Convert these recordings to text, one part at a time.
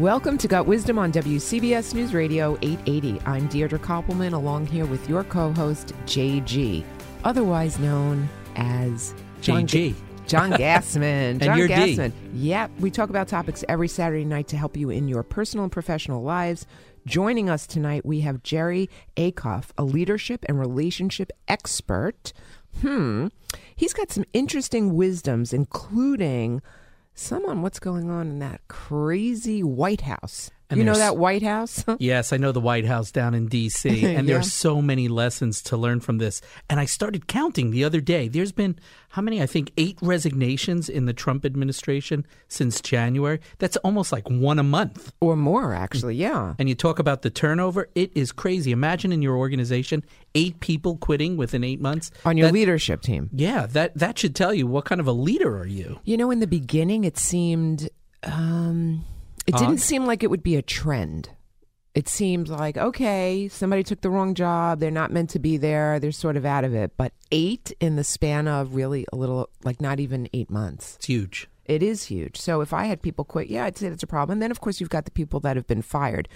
Welcome to Gut Wisdom on WCBS News Radio 880. I'm Deirdre Koppelman, along here with your co host, JG, otherwise known as John G. John Gassman. John you're D. Gassman. Yep. We talk about topics every Saturday night to help you in your personal and professional lives. Joining us tonight, we have Jerry Acuff, a leadership and relationship expert. Hmm. He's got some interesting wisdoms, including some on what's going on in that crazy White House. And you know that White House? Yes, I know the White House down in D.C., and Yeah. are so many lessons to learn from this. And I started counting the other day. There's been, how many? I think eight resignations in the Trump administration since January. That's almost like one a month. or more, actually. Yeah. And you talk about the turnover, it is crazy. Imagine in your organization, eight people quitting within eight months. On your That- leadership team. Yeah, that, that should tell you what kind of a leader are you. You know, in the beginning, it seemed, um, it didn't Odd. seem like it would be a trend. It seemed like, okay, somebody took the wrong job. They're not meant to be there. They're sort of out of it. But eight in the span of really a little, like not even eight months. It's huge. It is huge. So if I had people quit, yeah, I'd say that's a problem. And then, of course, you've got the people that have been fired.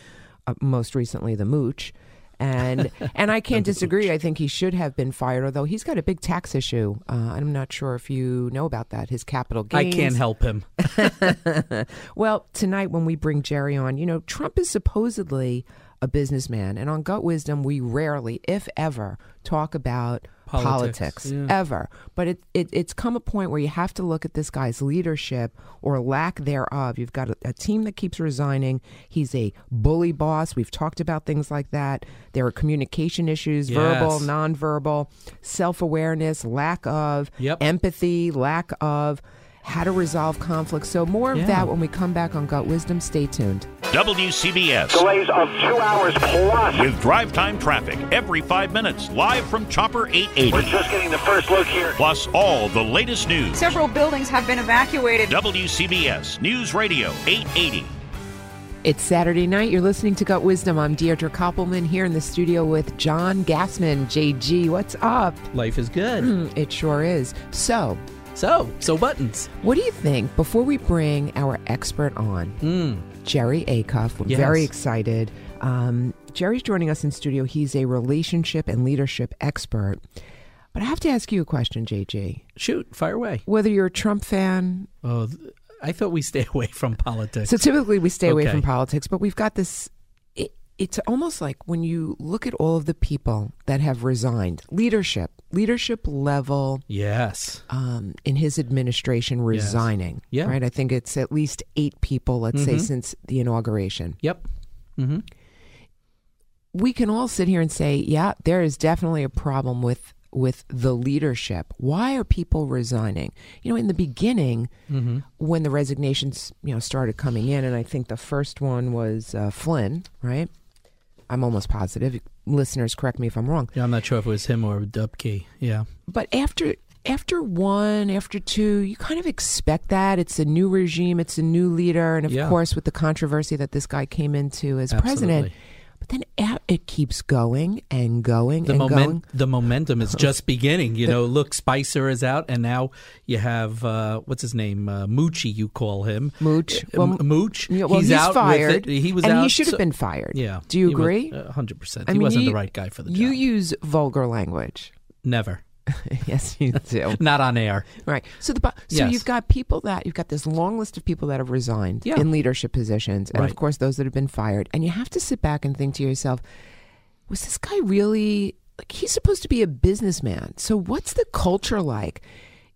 Uh, most recently, the mooch. And and I can't disagree. I think he should have been fired, although he's got a big tax issue. Uh, I'm not sure if you know about that. His capital gains. I can't help him. Well, tonight when we bring Jerry on, you know, Trump is supposedly a businessman, and on Gut Wisdom, we rarely, if ever, talk about Politics, politics, yeah. ever. But it, it it's come a point where you have to look at this guy's leadership or lack thereof. You've got a, a team that keeps resigning. He's a bully boss. We've talked about things like that. There are communication issues, verbal, Yes. nonverbal, self awareness, lack of Yep. empathy, lack of how to resolve conflict. So more of Yeah. that when we come back on Gut Wisdom. Stay tuned. WCBS. Delays of two hours plus. With drive time traffic every five minutes, live from Chopper 880. We're 880. just getting the first look here. Plus all the latest news. Several buildings have been evacuated. WCBS News Radio 880. It's Saturday night. You're listening to Gut Wisdom. I'm Deirdre Koppelman here in the studio with John Gassman. JG, what's up? Life is good. Mm, It sure is. So, So, so buttons. what do you think before we bring our expert on, Mm. Jerry Acuff? We're Yes. very excited. Um, Jerry's joining us in studio. He's a relationship and leadership expert. But I have to ask you a question, JJ. Shoot, fire away. Whether you're a Trump fan, Oh, I thought we stay away from politics. So typically we stay away from politics, but we've got this. It, it's almost like when you look at all of the people that have resigned, leadership, leadership level yes. um, in his administration resigning. Yeah. Right. I think it's at least eight people, let's say, since the inauguration. Yep. Mm-hmm. We can all sit here and say, yeah, there is definitely a problem with with the leadership. Why are people resigning? You know, in the beginning, Mm-hmm. when the resignations you know started coming in, and I think the first one was uh, Flynn, right? I'm almost positive. Listeners, correct me if I'm wrong. Yeah, I'm not sure if it was him or Dubke. Yeah. But after after one, after two, you kind of expect that it's a new regime, it's a new leader, and of Yeah. course, with the controversy that this guy came into as president. But then it keeps going and going The and moment, going. the momentum is just beginning. You know, look, Spicer is out, and now you have uh, what's his name, uh, Moochie. You call him Mooch. Uh, Well, Mooch. Yeah, well, he's, out with fired. He was and out. he should have so- been fired. Yeah. Do you he was- agree? uh, Hundred percent. I He mean, wasn't you- the right guy for the job. You use vulgar language. Never. yes, you do. Not on air. Right. So the so Yes. you've got people that you've got this long list of people that have resigned Yeah. in leadership positions, and of course those that have been fired. And you have to sit back and think to yourself, was this guy really like he's supposed to be a businessman? So what's the culture like?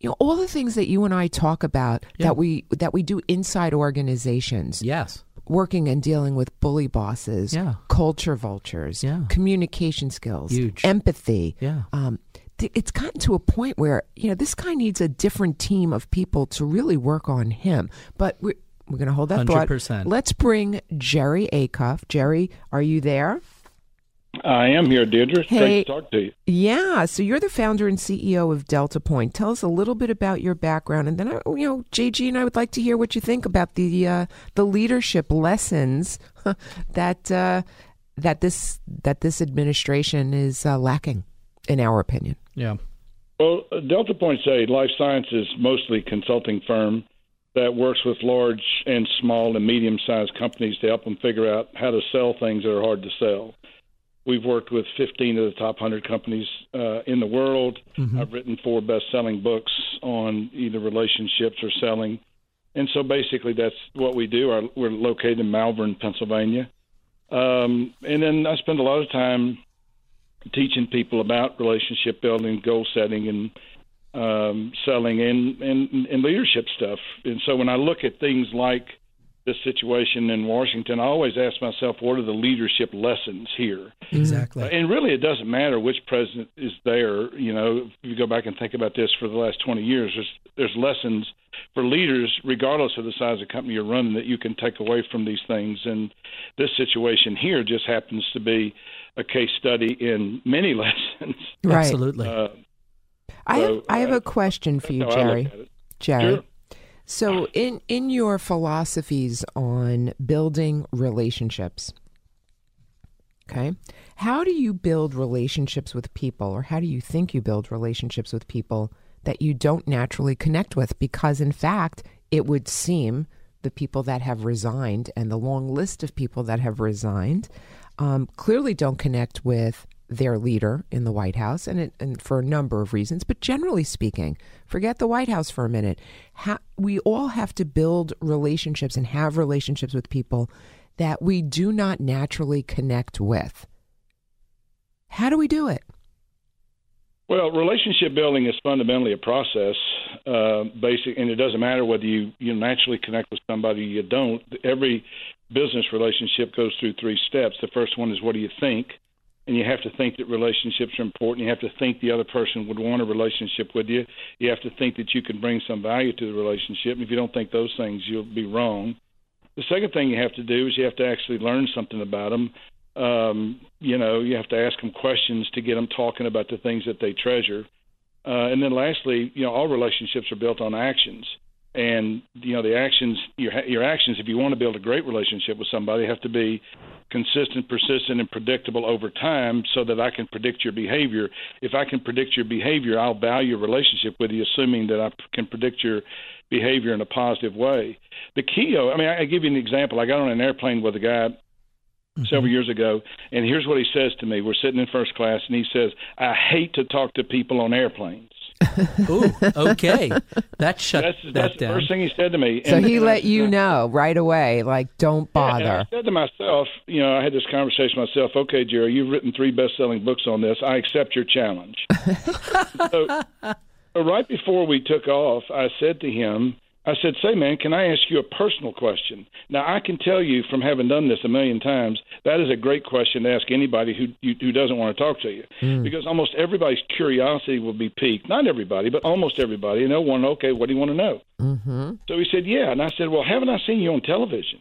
You know, all the things that you and I talk about Yeah. that we that we do inside organizations, Yes. working and dealing with bully bosses, Yeah. culture vultures, Yeah. communication skills, Huge. empathy, Yeah. um, it's gotten to a point where you know this guy needs a different team of people to really work on him. But we're we're going to hold that thought. 100%. Let's bring Jerry Acuff. Jerry, are you there? I am here, Deirdre. Hey. Great to talk to you. Yeah. So you're the founder and CEO of Delta Point. Tell us a little bit about your background, and then I, you know, JG and I would like to hear what you think about the uh, the leadership lessons that uh, that this that this administration is uh, lacking, in our opinion. Yeah. Well, Delta Point's a life sciences, is mostly consulting firm that works with large and small and medium sized companies to help them figure out how to sell things that are hard to sell. We've worked with 15 of the top 100 companies uh, in the world. I've written four best selling books on either relationships or selling. And so basically, that's what we do. Our, we're located in Malvern, Pennsylvania. Um, and then I spend a lot of time teaching people about relationship building, goal setting, and um, selling and, and, and leadership stuff. And so when I look at things like this situation in Washington, I always ask myself, what are the leadership lessons here? Exactly. And really, it doesn't matter which president is there. You know, if you go back and think about this for the last 20 years, there's, there's lessons for leaders, regardless of the size of company you're running, that you can take away from these things. And this situation here just happens to be a case study in many lessons. Right. Absolutely. Uh, I have, I have uh, a question for you, that's how I look Jerry. Jerry. Sure. So, in in your philosophies on building relationships, okay, how do you build relationships with people, or how do you think you build relationships with people that you don't naturally connect with? Because, in fact, it would seem the people that have resigned and the long list of people that have resigned um, clearly don't connect with their leader in the White House, and, it, and for a number of reasons. But generally speaking, forget the White House for a minute. We all have to build relationships and have relationships with people that we do not naturally connect with. How do we do it? Well, relationship building is fundamentally a process, uh, basic, and it doesn't matter whether you you naturally connect with somebody or you don't. Every business relationship goes through three steps. The first one is what do you think, and you have to think that relationships are important. You have to think the other person would want a relationship with you. You have to think that you can bring some value to the relationship. And if you don't think those things, you'll be wrong. The second thing you have to do is you have to actually learn something about them. Um, you know, you have to ask them questions to get them talking about the things that they treasure. Uh, and then lastly, you know, all relationships are built on actions. And you know, the actions, your your actions, if you want to build a great relationship with somebody, have to be consistent, persistent, and predictable over time, so that I can predict your behavior. If I can predict your behavior, I'll value a relationship with you, assuming that I can predict your behavior in a positive way. The key, I mean, I, I give you an example. I got on an airplane with a guy mm-hmm. several years ago, and here's what he says to me. We're sitting in first class, and he says, "I hate to talk to people on airplanes." Ooh, okay. That shut That's that that's the down. first thing he said to me. So And- he and I- let you know right away, like, don't Yeah, and I said to myself, you know, I had this conversation myself. Okay, Jerry, you've written three best-selling books on this. I accept your challenge. so, so right before we took off, I said to him, I said, "Say, man, can I ask you a personal question?" Now, I can tell you from having done this a million times, that is a great question to ask anybody who you, who doesn't want to talk to you, because almost everybody's curiosity will be piqued. Not everybody, but almost everybody, and they'll want okay, what do you want to know? Mm-hmm. So he said, Yeah. And I said, Well, haven't I seen you on television?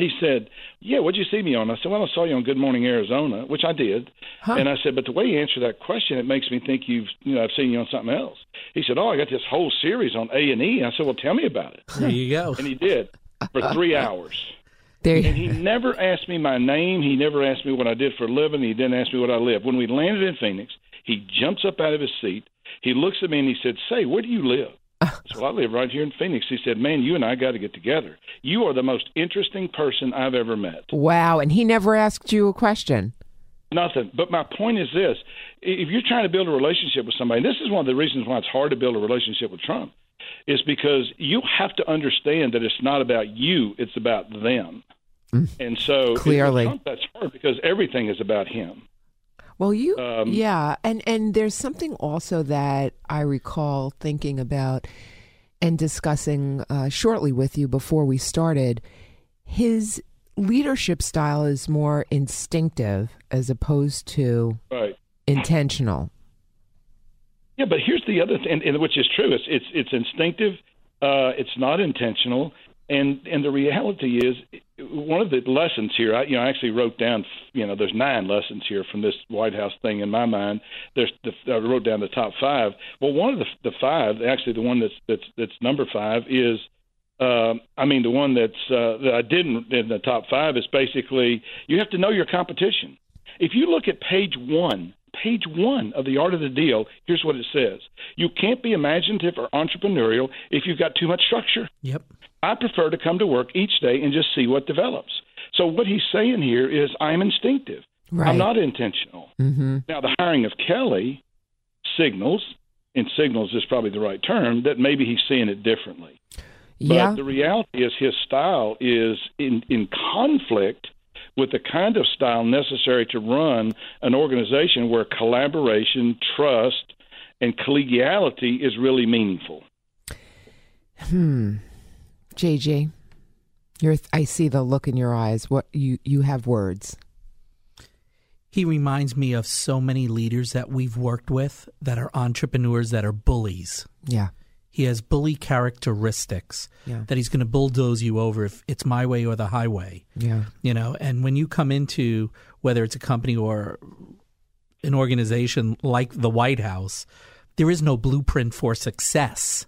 He said, Yeah, what'd you see me on? I said, Well, I saw you on Good Morning Arizona, which I did. Huh. And I said, But the way you answer that question, it makes me think you've, you know, I've seen you on something else. He said, Oh, I got this whole series on A and E." I said, Well, tell me about it. There you go. And he did for three hours. There, And he never asked me my name. He never asked me what I did for a living. He didn't ask me what I lived. When we landed in Phoenix, he jumps up out of his seat. He looks at me and he said, Say, where do you live? So I live right here in Phoenix. He said, Man, you and I got to get together. You are the most interesting person I've ever met. wow. And he never asked you a question. Nothing. But my point is this if you're trying to build a relationship with somebody, this is one of the reasons why it's hard to build a relationship with Trump, is because you have to understand that it's not about you, it's about them. And so, Clearly. Trump, that's hard because everything is about him. Well, you, Um, yeah, and and there's something also that I recall thinking about and discussing uh, shortly with you before we started. His leadership style is more instinctive as opposed to Right. intentional. Yeah, but here's the other thing, and, which is true. It's it's it's instinctive. Uh, it's not intentional, and and the reality is one of the lessons here. I, you know, I actually wrote down. You know, there's nine lessons here from this White House thing in my mind. There's the, I wrote down the top five. Well, one of the the five, actually, the one that's that's that's number five is. Uh, I mean, the one that's uh, that I didn't in the top five is basically you have to know your competition. If you look at page one, page one of the art of the deal, here's what it says: You can't be imaginative or entrepreneurial if you've got too much structure. Yep. I prefer to come to work each day and just see what develops. So what he's saying here is I'm instinctive. Right. I'm not intentional. Mm-hmm. Now the hiring of Kelly signals, and signals is probably the right term, that maybe he's seeing it differently. But Yeah. the reality is his style is in, in conflict with the kind of style necessary to run an organization where collaboration, trust, and collegiality is really meaningful. Hmm. JJ, you're, I see the look in your eyes. What you you have words. He reminds me of so many leaders that we've worked with that are entrepreneurs that are bullies. Yeah. He has bully characteristics Yeah. that he's going to bulldoze you over if it's my way or the highway. Yeah. You know, and when you come into whether it's a company or an organization like the White House, there is no blueprint for success.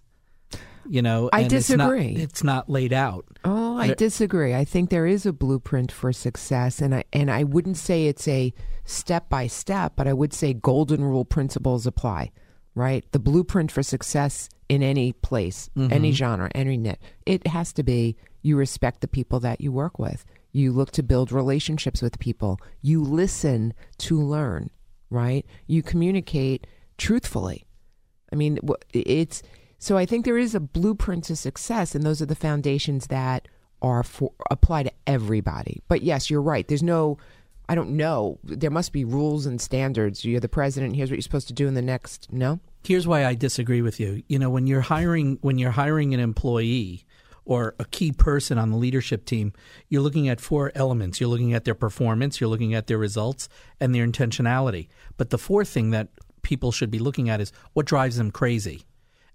You know, I and it's not- disagree. It's not, laid out. Oh, I disagree. I think there is a blueprint for success, and I and I wouldn't say it's a step by step, but I would say golden rule principles apply. Right, the blueprint for success in any place, mm-hmm. any genre, any niche, it has to be you respect the people that you work with. You look to build relationships with people. You listen to learn. Right, you communicate truthfully. I mean, it's so I think there is a blueprint to success, and those are the foundations that are for apply to everybody. But yes, you're right. There's no, I don't know. There must be rules and standards. You're the president. Here's what you're supposed to do in the next. No. Here's why I disagree with you. You know, when you're hiring when you're hiring an employee or a key person on the leadership team, you're looking at four elements. You're looking at their performance, you're looking at their results, and their intentionality. But the fourth thing that people should be looking at is what drives them crazy.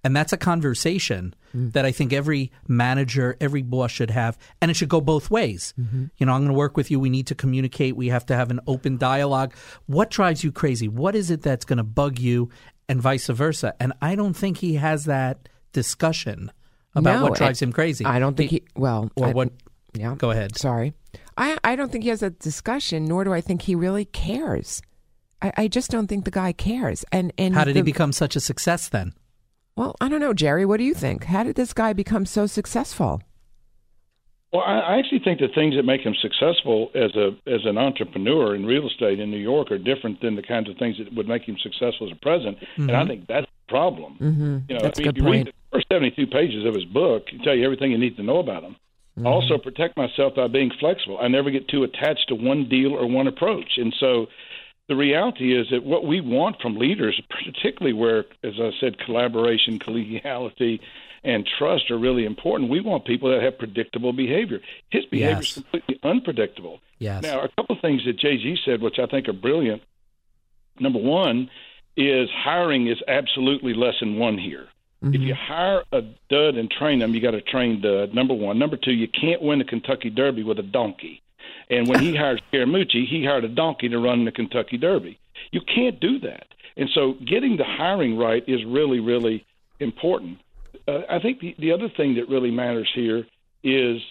And that's a conversation mm. that I think every manager, every boss should have, and it should go both ways. Mm-hmm. You know, I'm going to work with you. We need to communicate. We have to have an open dialogue. What drives you crazy? What is it that's going to bug you, and vice versa? And I don't think he has that discussion about No, what drives and him crazy. I don't think he. Well, or I- what? Yeah. Go ahead. Sorry. I I don't think he has a discussion. Nor do I think he really cares. I, I just don't think the guy cares. And and How did he become such a success then? Well, I don't know, Jerry. What do you think? How did this guy become so successful? Well, I actually think the things that make him successful as a as an entrepreneur in real estate in New York are different than the kinds of things that would make him successful as a president, and I think that's the problem. Mm-hmm. You know, That's I a mean, good you read point. the first seventy-two pages of his book, he tell you everything you need to know about him. Mm-hmm. Also, protect myself by being flexible. I never get too attached to one deal or one approach, and so the reality is that what we want from leaders, particularly where, as I said, collaboration, collegiality, and trust are really important. We want people that have predictable behavior. His behavior Yes. is completely unpredictable. Yes. Now, a couple of things that Z said, which I think are brilliant. Number one is hiring is absolutely lesson one here. If mm-hmm. you hire a dud and train them, you got to train dud. Number one. Number two, you can't win the Kentucky Derby with a donkey. And when he hired Scaramucci, he hired a donkey to run the Kentucky Derby. You can't do that. And so, getting the hiring right is really, really important. Uh, I think the, the other thing that really matters here is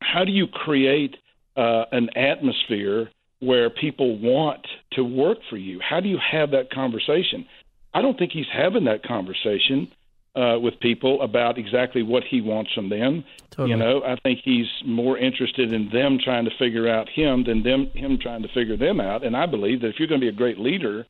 how do you create uh, an atmosphere where people want to work for you? How do you have that conversation? I don't think he's having that conversation uh, with people about exactly what he wants from them. Totally. You know, I think he's more interested in them trying to figure out him than them him trying to figure them out. And I believe that if you're going to be a great leader,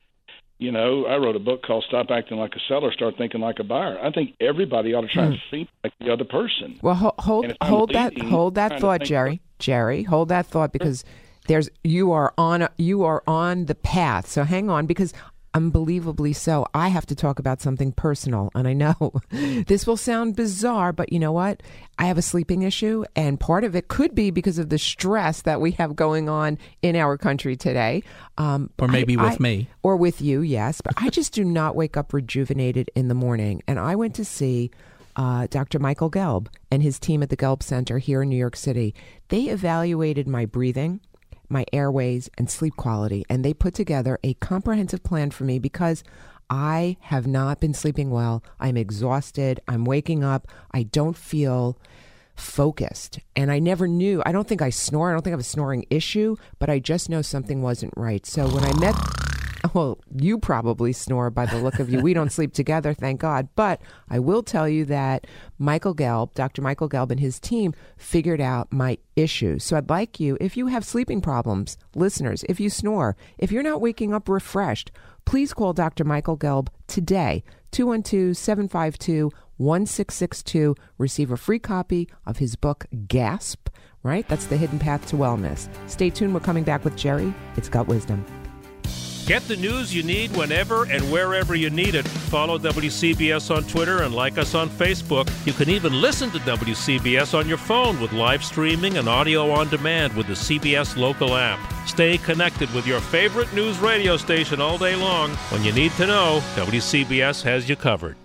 you know, I wrote a book called "Stop Acting Like a Seller, Start Thinking Like a Buyer." I think everybody ought to try to think like the other person. Well, ho- hold And if I'm hold that hold that thought, Jerry. Jerry, hold that thought because there's you are on a, you are on the path. So hang on because unbelievably so. I have to talk about something personal, and I know this will sound bizarre, but you know what? I have a sleeping issue, and part of it could be because of the stress that we have going on in our country today. Um, Or maybe I- with I- me. or with you, yes. But I just do not wake up rejuvenated in the morning. And I went to see uh, Dr. Michael Gelb and his team at the Gelb Center here in New York City. They evaluated my breathing, my airways, and sleep quality, and they put together a comprehensive plan for me because. I have not been sleeping well. I'm exhausted. I'm waking up. I don't feel focused. And I never knew. I don't think I snore. I don't think I have a snoring issue, but I just know something wasn't right. So when I met Well, you probably snore by the look of you. We don't sleep together, thank God. But I will tell you that Michael Gelb, Dr. Michael Gelb, and his team figured out my issues. So I'd like you, if you have sleeping problems, listeners, if you snore, if you're not waking up refreshed, please call Dr. Michael Gelb today, 212 752 1662. Receive a free copy of his book, Gasp, right? That's the hidden path to wellness. Stay tuned. We're coming back with Jerry. It's Gut Wisdom. Get the news you need whenever and wherever you need it. Follow WCBS on Twitter and like us on Facebook. You can even listen to WCBS on your phone with live streaming and audio on demand with the CBS local app. Stay connected with your favorite news radio station all day long. When you need to know, WCBS has you covered.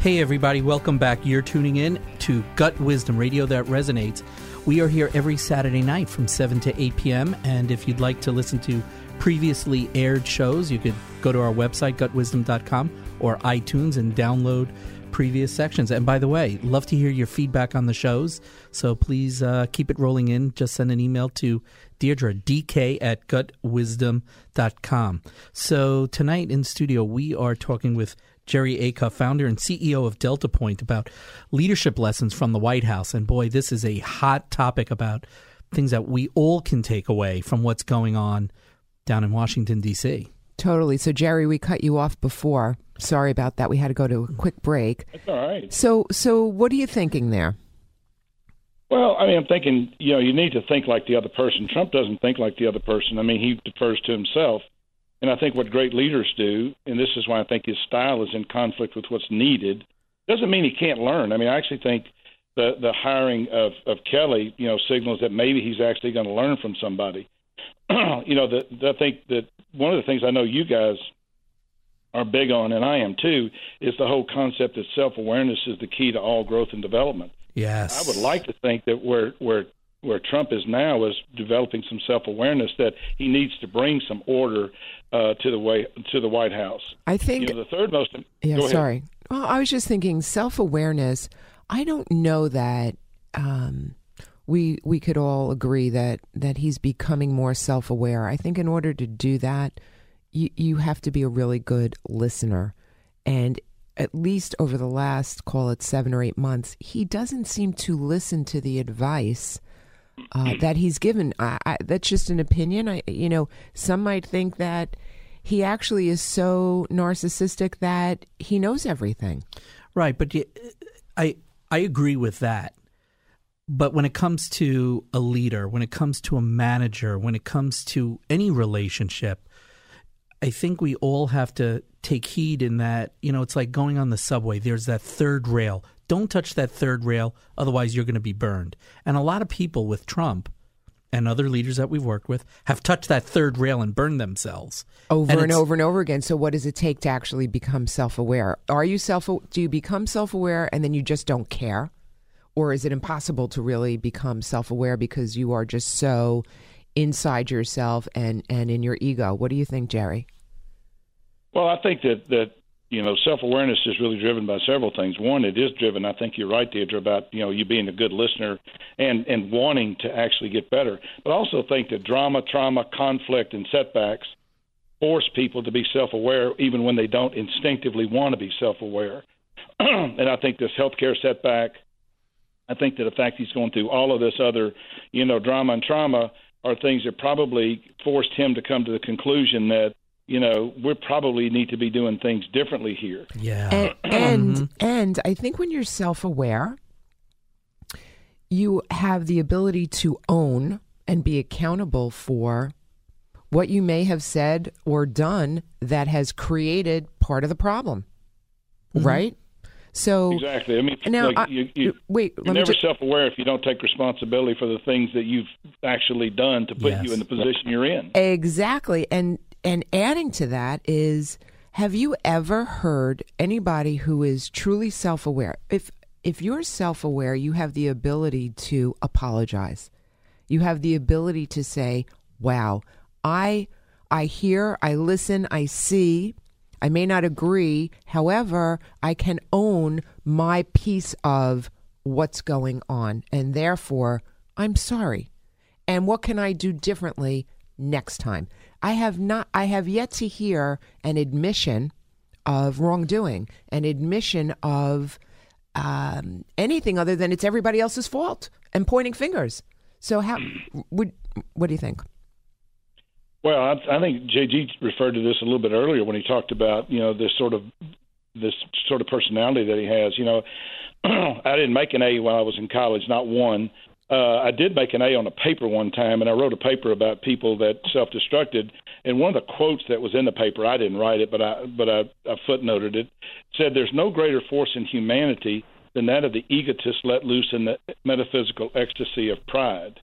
Hey, everybody, welcome back. You're tuning in to Gut Wisdom Radio that resonates. We are here every Saturday night from 7 to 8 p.m. And if you'd like to listen to previously aired shows, you could go to our website, gutwisdom.com, or iTunes and download previous sections. And by the way, love to hear your feedback on the shows. So please uh, keep it rolling in. Just send an email to Deirdre, dk at gutwisdom.com. So tonight in studio, we are talking with Jerry Acuff, founder and CEO of Delta Point, about leadership lessons from the White House. And boy, this is a hot topic about things that we all can take away from what's going on down in Washington, D.C. Totally. So, Jerry, we cut you off before. Sorry about that. We had to go to a quick break. That's all right. So, so what are you thinking there? Well, I mean, I'm thinking, you know, you need to think like the other person. Trump doesn't think like the other person. I mean, he defers to himself. And I think what great leaders do, and this is why I think his style is in conflict with what's needed, doesn't mean he can't learn. I mean, I actually think the the hiring of of Kelly, you know, signals that maybe he's actually going to learn from somebody. you know, the, I think that one of the things I know you guys are big on, and I am too, is the whole concept that self awareness is the key to all growth and development. Yes, I would like to think that where where where Trump is now is developing some self awareness that he needs to bring some order uh, to the way to the White House. I think you know, the third most. Yeah, sorry. Well, I was just thinking self awareness. I don't know that um, we we could all agree that that he's becoming more self aware. I think in order to do that, you you have to be a really good listener, and at least over the last call it seven or eight months, he doesn't seem to listen to the advice. Uh, that he's given, I, I, that's just an opinion. I, you know, some might think that he actually is so narcissistic that he knows everything. Right, but I I agree with that. But when it comes to a leader, when it comes to a manager, when it comes to any relationship, I think we all have to take heed in that, you know, it's like going on the subway. There's that third rail. Don't touch that third rail, otherwise you're going to be burned. And a lot of people with Trump and other leaders that we've worked with have touched that third rail and burned themselves over and, it's- over and over again. So, what does it take to actually become self-aware? Are you self? Do you become self-aware and then you just don't care, or is it impossible to really become self-aware because you are just so inside yourself and and in your ego? What do you think, Jerry? Well, I think that that you know self awareness is really driven by several things. One, it is driven. I think you're right, Deirdre, about you know you being a good listener and and wanting to actually get better. But I also think that drama, trauma, conflict, and setbacks force people to be self aware, even when they don't instinctively want to be self aware. and I think this healthcare setback. I think that the fact he's going through all of this other, you know, drama and trauma are things that probably forced him to come to the conclusion that you know, we probably need to be doing things differently here. Yeah. And and, mm-hmm. and I think when you're self-aware, you have the ability to own and be accountable for what you may have said or done that has created part of the problem. Mm-hmm. Right? So Exactly. I mean, now like I- you, you, wait, you're let never ju- self-aware if you don't take responsibility for the things that you've actually done to put Yes. you in the position you're in. Exactly. And and adding to that is have you ever heard anybody who is truly self-aware? If if you're self-aware, you have the ability to apologize. You have the ability to say, "Wow, I I hear, I listen, I see. I may not agree. However, I can own my piece of what's going on, and therefore, I'm sorry. And what can I do differently next time. I have not I have yet to hear an admission of wrongdoing, an admission of um, anything other than it's everybody else's fault and pointing fingers. So how would what do you think? Well, I, I think JG referred to this a little bit earlier when he talked about you know this sort of this sort of personality that he has. You know, I didn't make an A while I was in college, not one. Uh, I did make an A on a paper one time, and I wrote a paper about people that self-destructed. And one of the quotes that was in the paper, I didn't write it, but I but I, I footnoted it. Said, "There's no greater force in humanity than that of the egotist let loose in the metaphysical ecstasy of pride."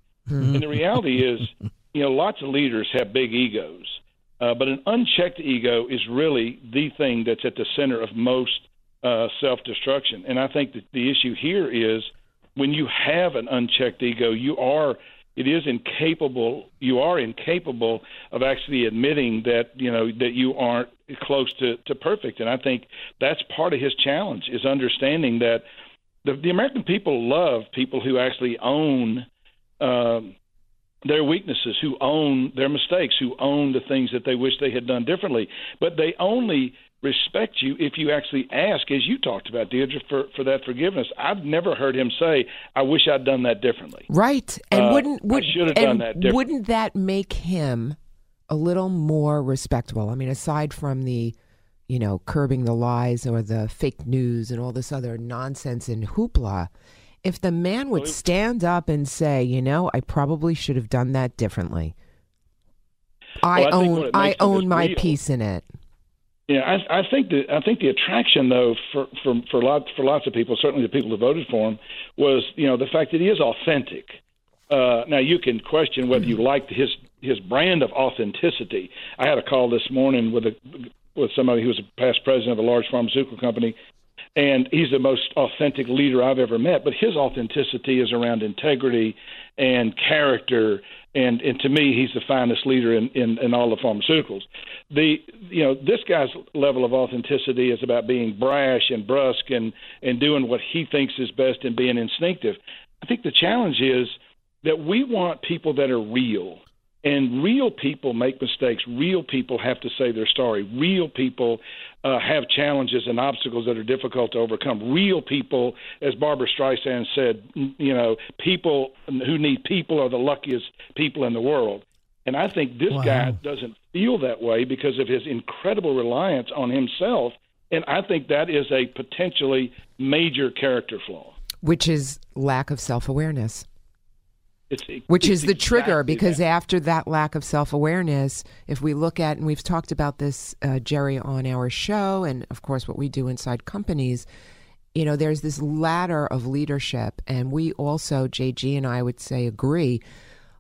and the reality is, you know, lots of leaders have big egos, uh, but an unchecked ego is really the thing that's at the center of most uh, self-destruction. And I think that the issue here is when you have an unchecked ego, you are it is incapable you are incapable of actually admitting that you know that you aren't close to, to perfect and i think that's part of his challenge is understanding that the, the american people love people who actually own um, their weaknesses, who own their mistakes, who own the things that they wish they had done differently. But they only respect you if you actually ask, as you talked about, Deirdre, for, for that forgiveness. I've never heard him say, I wish I'd done that differently. Right. And Uh, wouldn't would, should have done that wouldn't that make him a little more respectable? I mean, aside from the you know, curbing the lies or the fake news and all this other nonsense and hoopla, if the man would stand up and say, you know, I probably should have done that differently. I Well, I own I own my real. piece in it. Yeah, I, I think the I think the attraction though for for for lots for lots of people, certainly the people who voted for him, was you know the fact that he is authentic. Uh, now you can question whether you liked his his brand of authenticity. I had a call this morning with a with somebody who was a past president of a large pharmaceutical company, and he's the most authentic leader I've ever met. But his authenticity is around integrity and character, and and to me, he's the finest leader in in, in all the pharmaceuticals. The you know this guy's level of authenticity is about being brash and brusque and and doing what he thinks is best and being instinctive. I think the challenge is that we want people that are real. And real people make mistakes. Real people have to say their story. Real people uh, have challenges and obstacles that are difficult to overcome. Real people, as Barbra Streisand said, you know, people who need people are the luckiest people in the world. And I think this Wow. guy doesn't feel that way because of his incredible reliance on himself. And I think that is a potentially major character flaw. Which is lack of self awareness. It's, which is the trigger exactly because that. after that lack of self-awareness if we look at and we've talked about this uh, jerry on our show and of course what we do inside companies you know there's this ladder of leadership and we also jg and i would say agree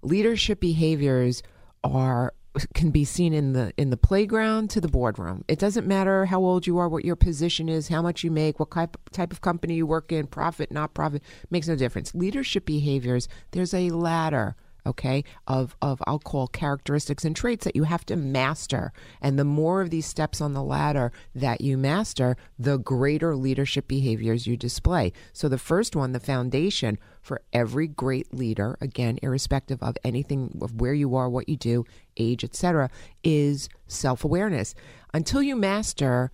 leadership behaviors are can be seen in the in the playground to the boardroom. It doesn't matter how old you are, what your position is, how much you make, what type type of company you work in, profit, not profit, makes no difference. Leadership behaviors, there's a ladder, okay, of of I'll call characteristics and traits that you have to master. And the more of these steps on the ladder that you master, the greater leadership behaviors you display. So the first one, the foundation for every great leader, again, irrespective of anything of where you are, what you do, age, etc., is self-awareness. Until you master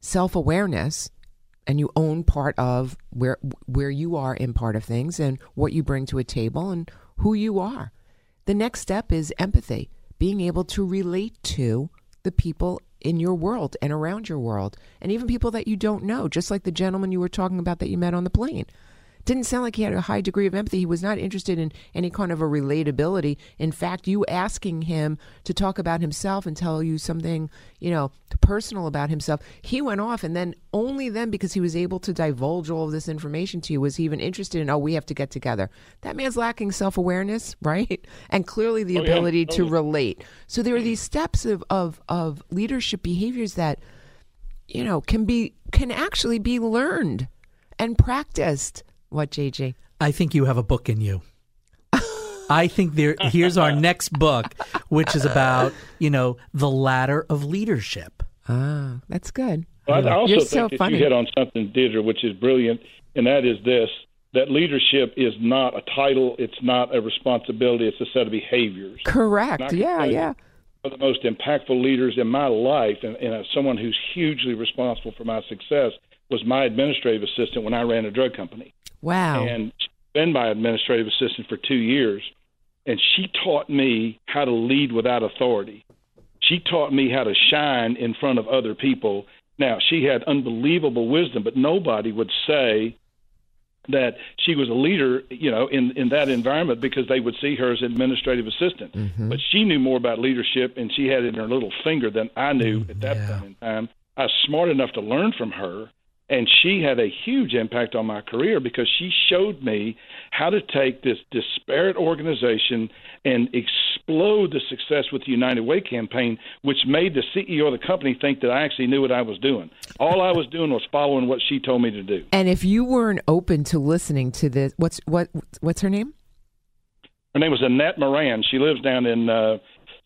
self-awareness and you own part of where where you are in part of things and what you bring to a table and who you are. The next step is empathy, being able to relate to the people in your world and around your world, and even people that you don't know, just like the gentleman you were talking about that you met on the plane. Didn't sound like he had a high degree of empathy. He was not interested in any kind of a relatability. In fact, you asking him to talk about himself and tell you something, you know, personal about himself, he went off. And then only then, because he was able to divulge all of this information to you, was he even interested in, oh, we have to get together. That man's lacking self awareness, right? And clearly the Oh, yeah. ability oh, to Totally. relate. So there are these steps of, of, of leadership behaviors that, you know, can be, can actually be learned and practiced. What, JJ? I think you have a book in you. I think there. Here's our next book, which is about you know the ladder of leadership. Ah, that's good. Well, I also You're think so that funny. you hit on something, Deirdre, which is brilliant, and that is this: that leadership is not a title, it's not a responsibility, it's a set of behaviors. Correct. And I can Yeah, yeah. One of the most impactful leaders in my life, and, and as someone who's hugely responsible for my success, was my administrative assistant when I ran a drug company. Wow. And she's been my administrative assistant for two years. And she taught me how to lead without authority. She taught me how to shine in front of other people. Now, she had unbelievable wisdom, but nobody would say that she was a leader, you know, in in that environment because they would see her as administrative assistant. Mm-hmm. But she knew more about leadership, and she had it in her little finger than I knew mm, at that yeah. point in time. I was smart enough to learn from her, and she had a huge impact on my career because she showed me how to take this disparate organization and explode the success with the United Way campaign, which made the CEO of the company think that I actually knew what I was doing. All I was doing was following what she told me to do. and if you weren't open to listening to this, what's what what's her name? Her name was Annette Moran. She lives down in uh,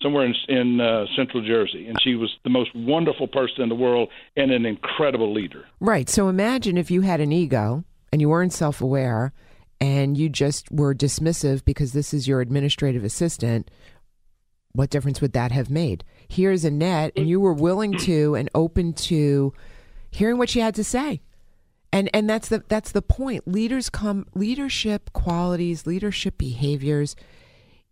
somewhere in, in uh, Central Jersey, and she was the most wonderful person in the world and an incredible leader. Right. So imagine if you had an ego and you weren't self aware and you just were dismissive because this is your administrative assistant. What difference would that have made? Here's Annette, and you were willing to and open to hearing what she had to say. And and that's the that's the point. Leaders come leadership qualities, leadership behaviors.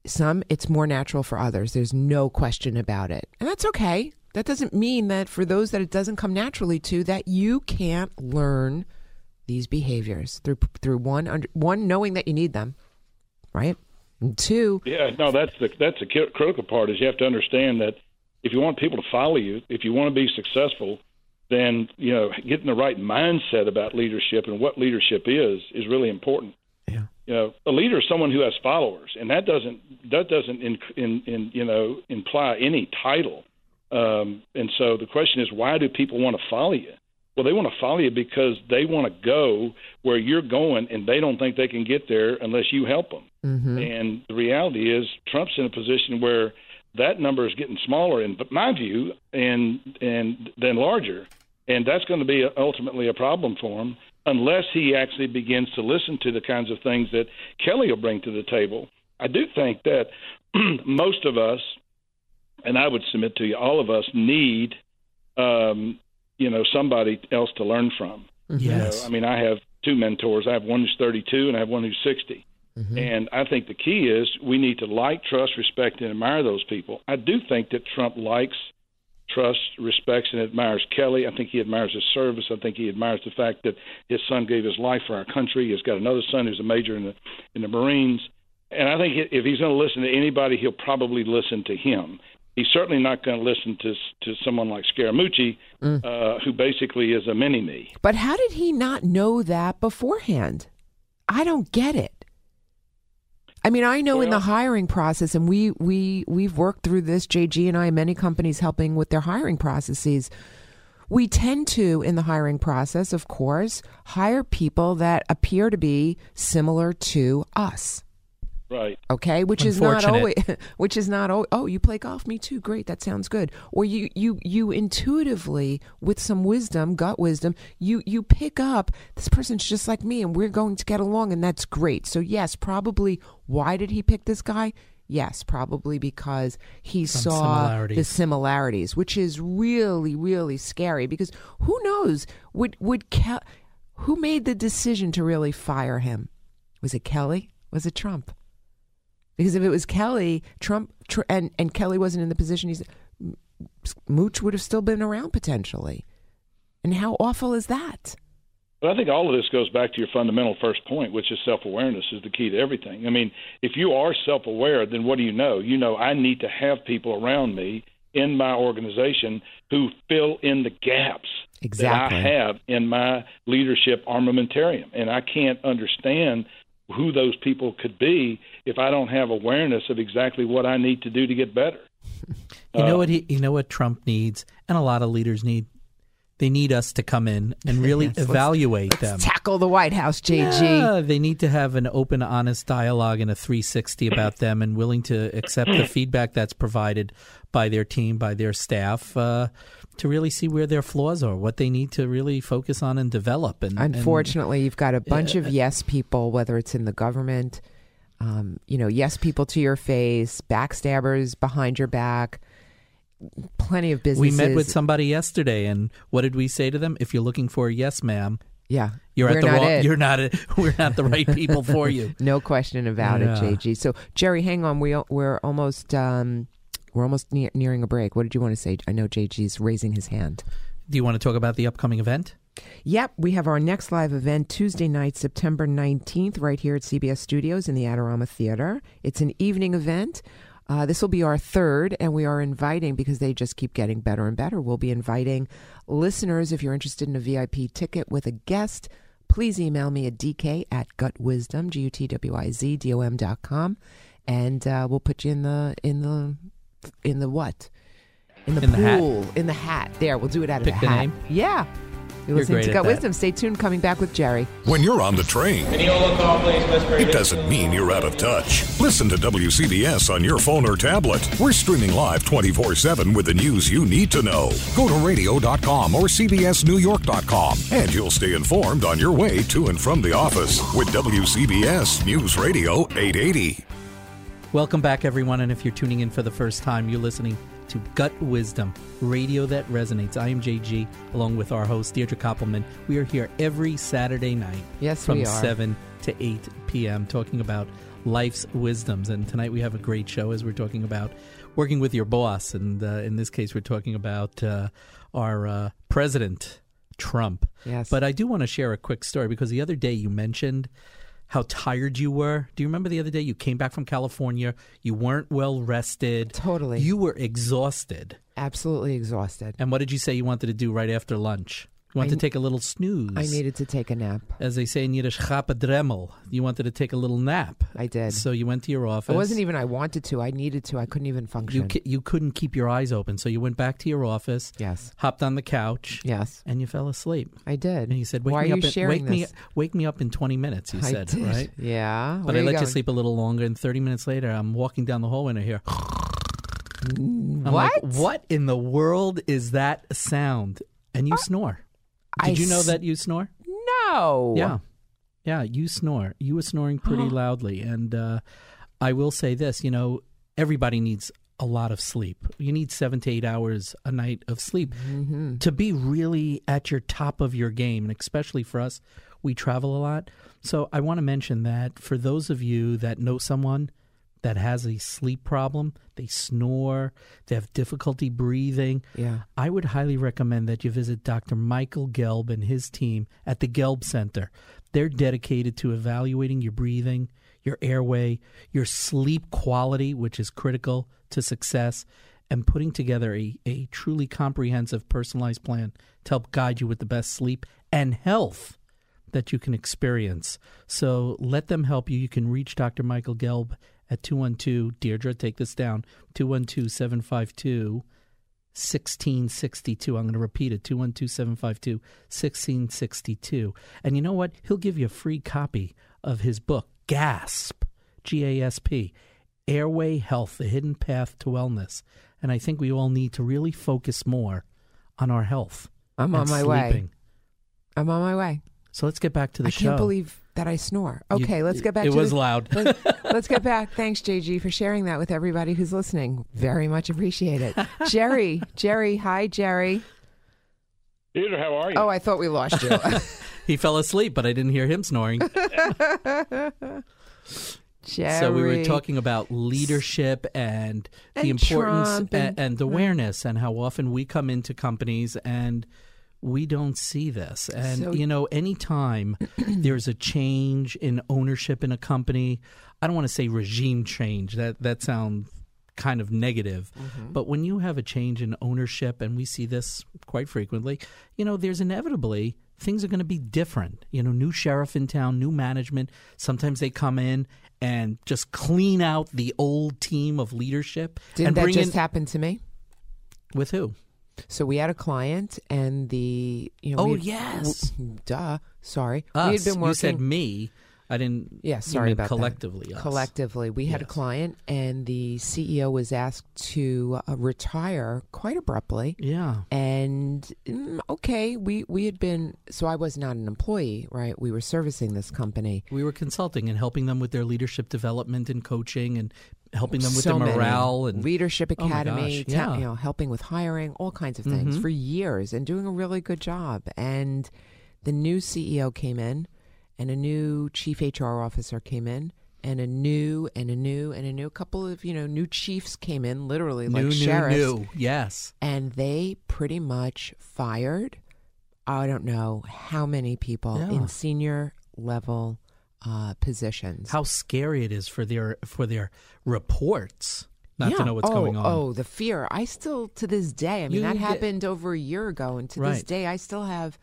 Some it's more natural for others. There's no question about it. And that's okay. That doesn't mean that for those that it doesn't come naturally to that you can't learn these behaviors through through one under, one knowing that you need them, right? And two, Yeah, no, that's the that's the critical part is you have to understand that if you want people to follow you, if you want to be successful, then you know getting the right mindset about leadership and what leadership is is really important. Yeah. You know, a leader is someone who has followers, and that doesn't that doesn't in, in, in you know imply any title. Um, and so the question is, why do people want to follow you? Well, they want to follow you because they want to go where you're going, and they don't think they can get there unless you help them. And the reality is, Trump's in a position where that number is getting smaller, in my view, and and then larger, and that's going to be ultimately a problem for him unless he actually begins to listen to the kinds of things that Kelly will bring to the table. I do think that most of us, and I would submit to you, all of us need, um, you know, somebody else to learn from. You know, Yes. I mean, I have two mentors. I have one who's 32 and I have one who's 60. And I think the key is we need to like, trust, respect, and admire those people. I do think that Trump likes, trusts, respects, and admires Kelly. I think he admires his service. I think he admires the fact that his son gave his life for our country. He's got another son who's a major in the in the Marines. And I think if he's going to listen to anybody, he'll probably listen to him. He's certainly not going to listen to to someone like Scaramucci, uh, who basically is a mini me. but how did he not know that beforehand? I don't get it. I mean, I know in the hiring process, and we we we've worked through this. JG and I, many companies helping with their hiring processes. We tend to, in the hiring process, of course, hire people that appear to be similar to us. Right. okay which is not always which is not always oh you play golf me too great that sounds good. Or you you you intuitively with some wisdom gut wisdom you you pick up this person's just like me and we're going to get along and that's great. So yes probably why did he pick this guy? Yes probably because he Some saw the similarities. similarities which is really really scary because who knows would would Ke- who made the decision to really fire him? Was it kelly? Was it trump because if it was Kelly, Trump, tr- and and Kelly wasn't in the position he's, Mooch would have still been around potentially. And how awful is that? But I think all of this goes back to your fundamental first point, which is self awareness is the key to everything. I mean, if you are self aware, then what do you know? You know, I need to have people around me in my organization who fill in the gaps Exactly. that I have in my leadership armamentarium. And I can't understand who those people could be if I don't have awareness of exactly what I need to do to get better. You know Uh, what he, you know what Trump needs, and a lot of leaders need. They need us to come in and really Yes, let's- evaluate Let's them. tackle the White House, JG. Yeah, they need to have an open, honest dialogue and a 360 about them and willing to accept the feedback that's provided by their team, by their staff, uh, to really see where their flaws are, what they need to really focus on and develop. And, and- Unfortunately, you've got a bunch of yes people, whether it's in the government, um, you know, yes people to your face, backstabbers behind your back, plenty of business. we met with somebody yesterday, and what did we say to them? If you're looking for a yes, ma'am, Yeah, you're we're at the wrong. it. You're not. A, we're not the right people for you. No question about Yeah. it, JG. So, Jerry, hang on. We we're almost um, we're almost ne- nearing a break. What did you want to say? I know JG's raising his hand. Do you want to talk about the upcoming event? Yep, we have our next live event Tuesday night, September 19th, right here at CBS Studios in the Adorama Theater. It's an evening event. Uh, this will be our third, and we are inviting, because they just keep getting better and better, we'll be inviting listeners. If you're interested in a VIP ticket with a guest, please email me at dk at gutwisdom, G U T W I Z D O M dot com, and uh, we'll put you in the, in the, in the what? In the In the hat? pool, in the hat. There, we'll do it out of Pick the the hat. name? Yeah. You're You're listening to at Gut. Wisdom. Stay tuned. Coming back with Jerry. When you're on the train, it doesn't mean you're out of touch. Listen to WCBS on your phone or tablet. We're streaming live 24 7 with the news you need to know. Go to radio.com or CBSNewYork.com, and you'll stay informed on your way to and from the office with WCBS News Radio 880. Welcome back, everyone. And if you're tuning in for the first time, you're listening to Gut Wisdom, radio that resonates. I am JG, along with our host, Deirdre Koppelman. We are here every Saturday night Yes, from we are. 7 to 8 p.m., talking about life's wisdoms. And tonight we have a great show as we're talking about working with your boss. And uh, in this case, we're talking about uh, our uh, president, Trump. Yes. But I do want to share a quick story because the other day you mentioned how tired you were. Do you remember the other day you came back from California? You weren't well rested. Totally. You were exhausted. Absolutely exhausted. And what did you say you wanted to do right after lunch? You wanted I- to take a little snooze. I needed to take a nap. As they say in Yiddish, "chapa dremel." You wanted to take a little nap. I did. So you went to your office. It wasn't even I wanted to. I needed to. I couldn't even function. You, you couldn't keep your eyes open. So you went back to your office, yes. hopped on the couch, Yes. and you fell asleep. I did. And he said, "Wake Why me are up! you in, sharing wake me, this? wake me up in twenty minutes." You said, right? Yeah. But Where I let you sleep a little longer, and 30 minutes later, I'm walking down the hallway and I hear, I'm What? like, what in the world is that sound? And you uh, snore. I Did you know that you snore? No. Yeah. Yeah, you snore. You were snoring pretty loudly. And uh, I will say this you know, everybody needs a lot of sleep. You need seven to eight hours a night of sleep Mm-hmm. to be really at your top of your game. And especially for us, we travel a lot. So I want to mention that for those of you that know someone that has a sleep problem, they snore, they have difficulty breathing. Yeah. I would highly recommend that you visit Dr. Michael Gelb and his team at the Gelb Center. They're dedicated to evaluating your breathing, your airway, your sleep quality, which is critical to success, and putting together a, a truly comprehensive, personalized plan to help guide you with the best sleep and health that you can experience. So let them help you. You can reach Dr. Michael Gelb at 212, Deirdre, take this down, 212 752 1662. I'm going to repeat it 212 752 1662. And you know what? He'll give you a free copy of his book, GASP, G A S P, Airway Health, The Hidden Path to Wellness. And I think we all need to really focus more on our health. I'm on my way. I'm on my way. So let's get back to the I show. I can't believe that I snore. You- Okay, let's get back to the It to was the, loud. Let, let's get back. Thanks, JG, for sharing that with everybody who's listening. Very much appreciate it. Jerry, Jerry, hi, Jerry. Peter, how are you? Oh, I thought we lost you. he fell asleep, but I didn't hear him snoring. Jerry. So we were talking about leadership and the importance Trump and- and, awareness and how often we come into companies and we don't see this. And So- you know, anytime there's a change in ownership in a company, I don't want to say regime change. That that sounds kind of negative. Mm-hmm. But when you have a change in ownership and we see this quite frequently, you know, there's inevitably things are going to be different. You know, new sheriff in town, new management. Sometimes they come in and just clean out the old team of leadership Didn't and that just in happen to me? with who? So we had a client, and the you know Oh, had- yes. w- duh sorry Us. we had been working You said me. I didn't. Yeah, sorry about that. collectively. us. collectively we had a client, and the CEO was asked to uh, retire quite abruptly. Yeah. And mm, okay, we we had been so I was not an employee, right? We were servicing this company. We were consulting and helping them with their leadership development and coaching and helping them with so their many. morale and leadership Oh academy, gosh, ta- yeah. Mm-hmm. you know, helping with hiring, all kinds of things for years, and doing a really good job. And the new CEO came in, and a new chief HR officer came in, and a new and a new and a new couple of you know new chiefs came in, literally new, like new, sheriffs, new. Yes. and they pretty much fired. I don't know how many people Yeah. in senior level uh, positions. How scary it is for their for their reports not Yeah. to know what's oh, going on. Oh, the fear. I still, to this day, I mean, You that get- happened over a year ago. And to this day, I still have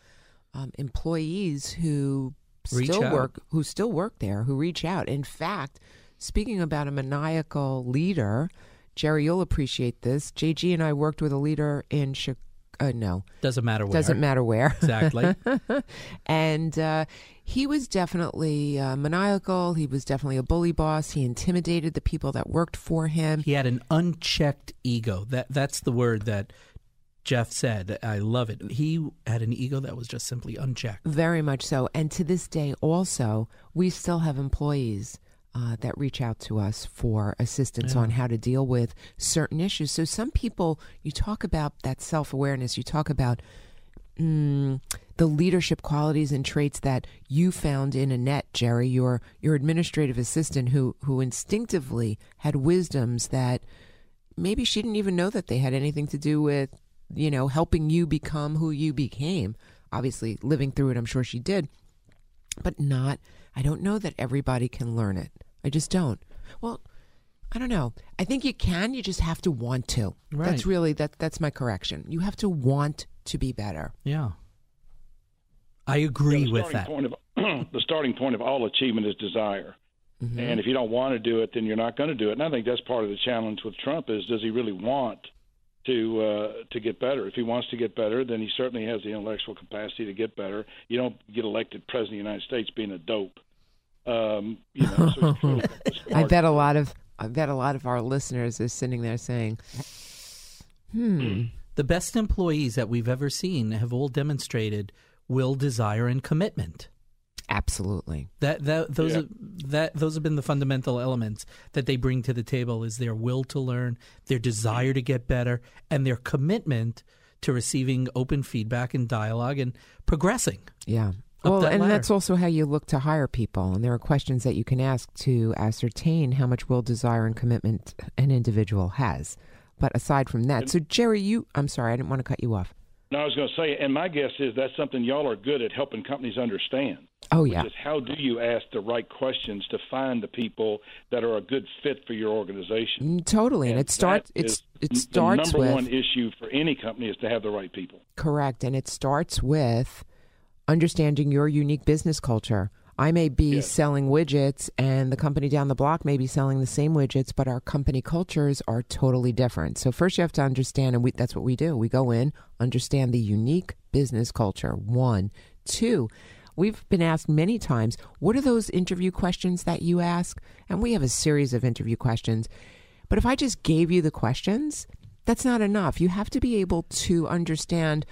um, employees who Reach still out. work, who still work there, who reach out. In fact, speaking about a maniacal leader, Jerry, you'll appreciate this. JG and I worked with a leader in Chicago. Uh, no, Doesn't matter where. doesn't matter where. Exactly. and uh, he was definitely uh, maniacal. He was definitely a bully boss. He intimidated the people that worked for him. he had an unchecked ego. That that's the word that Jeff said. I love it. He had an ego that was just simply unchecked. Very much so. And to this day, also, we still have employees uh, that reach out to us for assistance on how to deal with certain issues. So, some people, you talk about that self awareness, you talk about mm, the leadership qualities and traits that you found in Annette, Jerry, your, your administrative assistant, who, who instinctively had wisdoms that maybe she didn't even know that they had anything to do with, you know, helping you become who you became. Obviously, living through it, I'm sure she did, but not, I don't know that everybody can learn it. I just don't. Well, I don't know. I think you can, you just have to want to. Right. That's really, that, that's my correction. You have to want to be better. Yeah. I agree the with that. Of, the starting point of all achievement is desire. Mm-hmm. And if you don't want to do it, then you're not going to do it. And I think that's part of the challenge with Trump is does he really want to uh, to get better? If he wants to get better, then he certainly has the intellectual capacity to get better. You don't get elected president of the United States being a dope. Um, you know, so really I bet a lot of I bet a lot of our listeners are sitting there saying, "Hmm, The best employees that we've ever seen have all demonstrated will, desire, and commitment. Absolutely." That that those Yeah. are, that those have been the fundamental elements that they bring to the table is their will to learn, their desire to get better, and their commitment to receiving open feedback and dialogue and progressing. Yeah. Well, that and ladder. that's also how you look to hire people. And there are questions that you can ask to ascertain how much will, desire, and commitment an individual has. But aside from that, so Jerry, you, I'm sorry, I didn't want to cut you off. No, I was going to say, and my guess is that's something y'all are good at helping companies understand. Oh, yeah. is how do you ask the right questions to find the people that are a good fit for your organization? Mm, Totally. And it starts, it's, it the number with. one issue for any company is to have the right people. Correct. And it starts with understanding your unique business culture. I may be Yes. selling widgets and the company down the block may be selling the same widgets, but our company cultures are totally different. So first you have to understand, and we, that's what we do. We go in, understand the unique business culture. One. Two, we've been asked many times, what are those interview questions that you ask? And we have a series of interview questions. But if I just gave you the questions, that's not enough. You have to be able to understand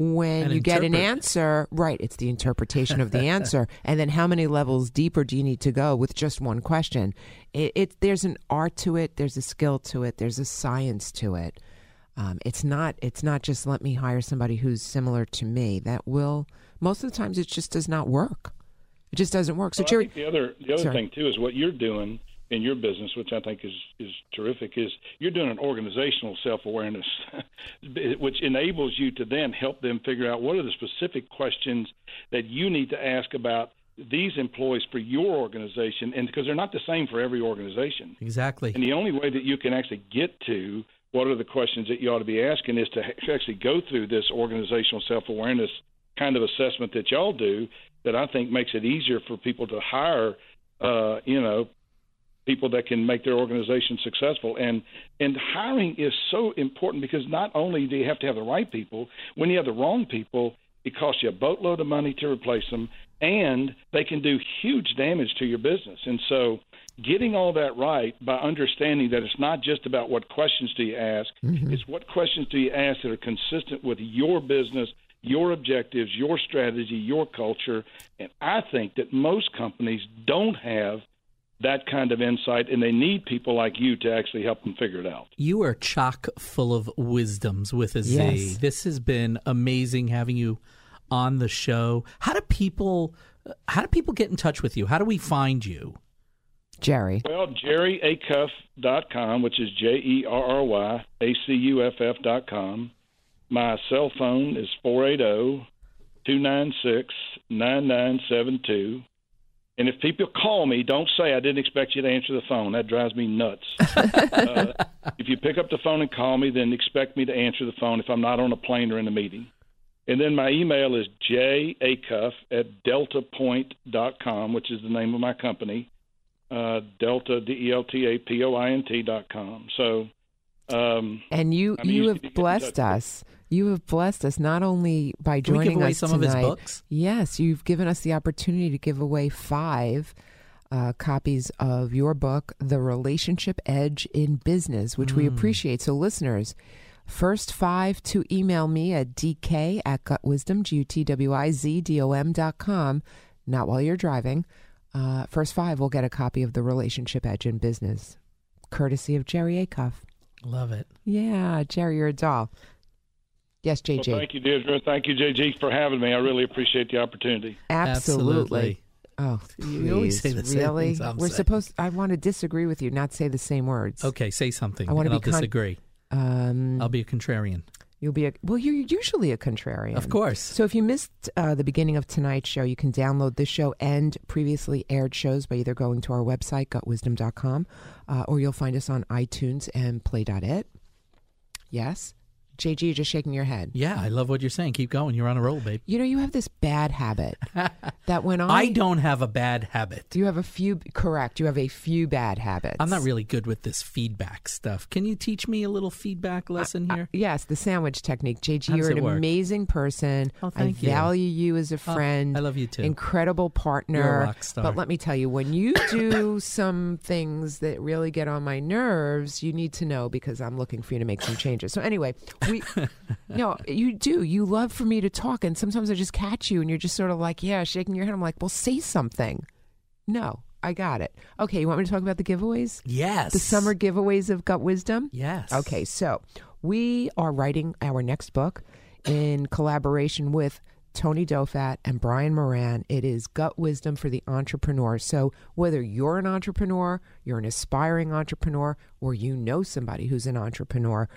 when And you get an answer, right? It's the interpretation of the answer, and then how many levels deeper do you need to go with just one question? It, it there's an art to it, there's a skill to it, there's a science to it. Um, it's not it's not just let me hire somebody who's similar to me. That will most of the times it just does not work. It just doesn't work. So Well, I Jerry, think the other the other Sorry. thing too is what you're doing in your business, which I think is is terrific, is you're doing an organizational self awareness, which enables you to then help them figure out what are the specific questions that you need to ask about these employees for your organization, and because they're not the same for every organization. Exactly. And the only way that you can actually get to what are the questions that you ought to be asking is to actually go through this organizational self awareness kind of assessment that y'all do that I think makes it easier for people to hire, uh, you know, people that can make their organization successful. And and hiring is so important because not only do you have to have the right people, when you have the wrong people, it costs you a boatload of money to replace them, and they can do huge damage to your business. And so, getting all that right by understanding that it's not just about what questions do you ask, mm-hmm. it's what questions do you ask that are consistent with your business, your objectives, your strategy, your culture. And I think that most companies don't have that kind of insight, and they need people like you to actually help them figure it out. You are chock full of wisdoms with a Z. Yes. This has been amazing having you on the show. How do people how do people get in touch with you? How do we find you? Jerry. Well, jerryacuff.com, which is J E R R Y A C U F F dot com. My cell phone is 480 296 9972. And if people call me, don't say I didn't expect you to answer the phone. That drives me nuts. uh, if you pick up the phone and call me, then expect me to answer the phone if I'm not on a plane or in a meeting. And then my email is jacuff at deltapoint.com, which is the name of my company, uh, delta, D E L T A P O I N T dot com. So, um, and you, I'm you have blessed us. You have blessed us not only by Can joining us some tonight. Of his books? Yes, you've given us the opportunity to give away five uh, copies of your book, The Relationship Edge in Business, which mm. we appreciate. So, listeners, first five to email me at dk at gutwisdom, G-U-T-W-I-Z-D-O-M dot com, not while you're driving. Uh, first five will get a copy of The Relationship Edge in Business, courtesy of Jerry Acuff. Love it. Yeah, Jerry, you're a doll. Yes, JJ. Well, thank you, Deirdre. Thank you, JJ, for having me. I really appreciate the opportunity. Absolutely. Absolutely. Oh, please. you always say the same really? We're saying. supposed. I want to disagree with you, not say the same words. Okay, say something. I want to be con- disagree. Um, I'll be a contrarian. You'll be a well. You're usually a contrarian, of course. So if you missed uh, the beginning of tonight's show, you can download this show and previously aired shows by either going to our website gutwisdom.com uh, or you'll find us on iTunes and Play.it. Yes. JG, you're just shaking your head. Yeah, I love what you're saying. Keep going. You're on a roll, babe. You know, you have this bad habit that when I I don't have a bad habit. You have a few correct. You have a few bad habits. I'm not really good with this feedback stuff. Can you teach me a little feedback lesson here? Uh, yes, the sandwich technique. JG, you're an work? amazing person. Oh, thank I you. value you as a friend. Oh, I love you too. Incredible partner. You're a rock star. But let me tell you, when you do some things that really get on my nerves, you need to know because I'm looking for you to make some changes. So anyway, we no, you do. You love for me to talk, and sometimes I just catch you, and you're just sort of like, yeah, shaking your head. I'm like, well, say something. No, I got it. Okay, you want me to talk about the giveaways? Yes. The summer giveaways of Gut Wisdom? Yes. Okay, so we are writing our next book in collaboration with Tony Dofat and Brian Moran. It is Gut Wisdom for the Entrepreneur. So, whether you're an entrepreneur, you're an aspiring entrepreneur, or you know somebody who's an entrepreneur,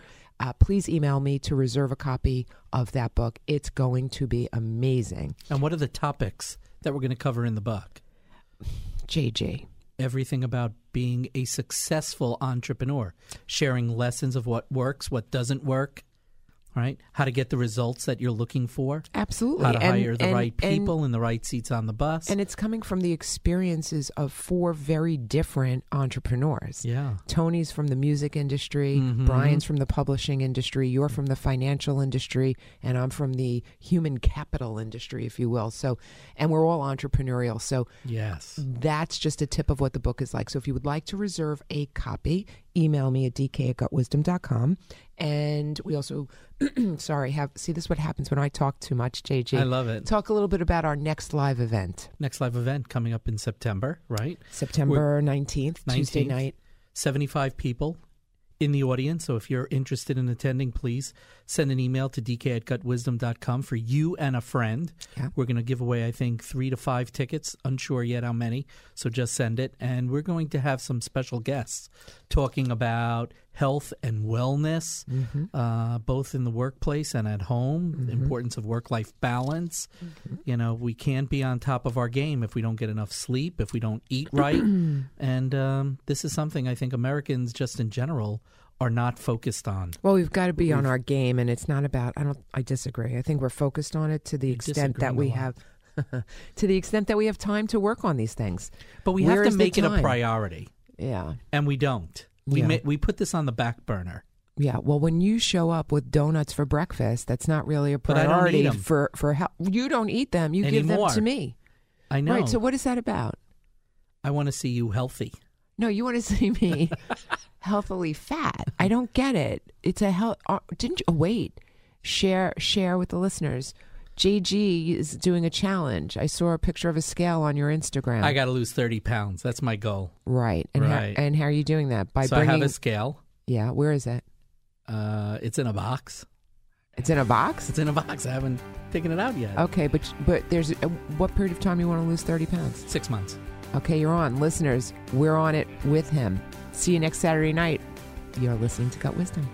uh, please email me to reserve a copy of that book. It's going to be amazing. And what are the topics that we're going to cover in the book? JJ. Everything about being a successful entrepreneur, sharing lessons of what works, what doesn't work, right? How to get the results that you're looking for. Absolutely. How to and, hire the and, right people and, the right seats on the bus. And it's coming from the experiences of four very different entrepreneurs. Yeah. Tony's from the music industry, mm-hmm. Brian's from the publishing industry, you're from the financial industry, and I'm from the human capital industry, if you will. So, and we're all entrepreneurial. So, yes. That's just a tip of what the book is like. So, if you would like to reserve a copy, email me at dk at gutwisdom.com. And we also, sorry, have see this is what happens when I talk too much, JG. I love it. Talk a little bit about our next live event. Next live event coming up in September, right? September 19th, 19th, Tuesday night. 75 people in the audience. So if you're interested in attending, please send an email to dk at gutwisdom.com for you and a friend. Yeah. We're going to give away, I think, three to five tickets. Unsure yet how many. So just send it. And we're going to have some special guests talking about health and wellness, mm-hmm. uh, both in the workplace and at home, mm-hmm. the importance of work life balance. Mm-hmm. You know, we can't be on top of our game if we don't get enough sleep, if we don't eat right. and um, this is something I think Americans, just in general, are not focused on. Well, we've got to be we've, on our game, and it's not about. I don't. I disagree. I think we're focused on it to the extent that we have. to the extent that we have time to work on these things. But we Where have to make it a priority. Yeah. and we don't. We Yeah. ma- we put this on the back burner. Yeah, well, when you show up with donuts for breakfast, that's not really a But I don't eat priority for for help. You don't eat them; you give them to me. I know. Right. So, what is that about? I want to see you healthy. No, you want to see me healthily fat. I don't get it. It's a health. Uh, didn't you? Oh, wait. Share share with the listeners. JG is doing a challenge. I saw a picture of a scale on your Instagram. I got to lose thirty pounds. That's my goal. right. And Right. How, and how are you doing that? By so I bringing. have a scale. yeah. Where is it? Uh, it's in a box. It's in a box. It's in a box. I haven't taken it out yet. Okay, but but there's a, what period of time you want to lose thirty pounds? Six months. Okay, you're on. Listeners, we're on it with him. See you next Saturday night. You're listening to Gut Wisdom.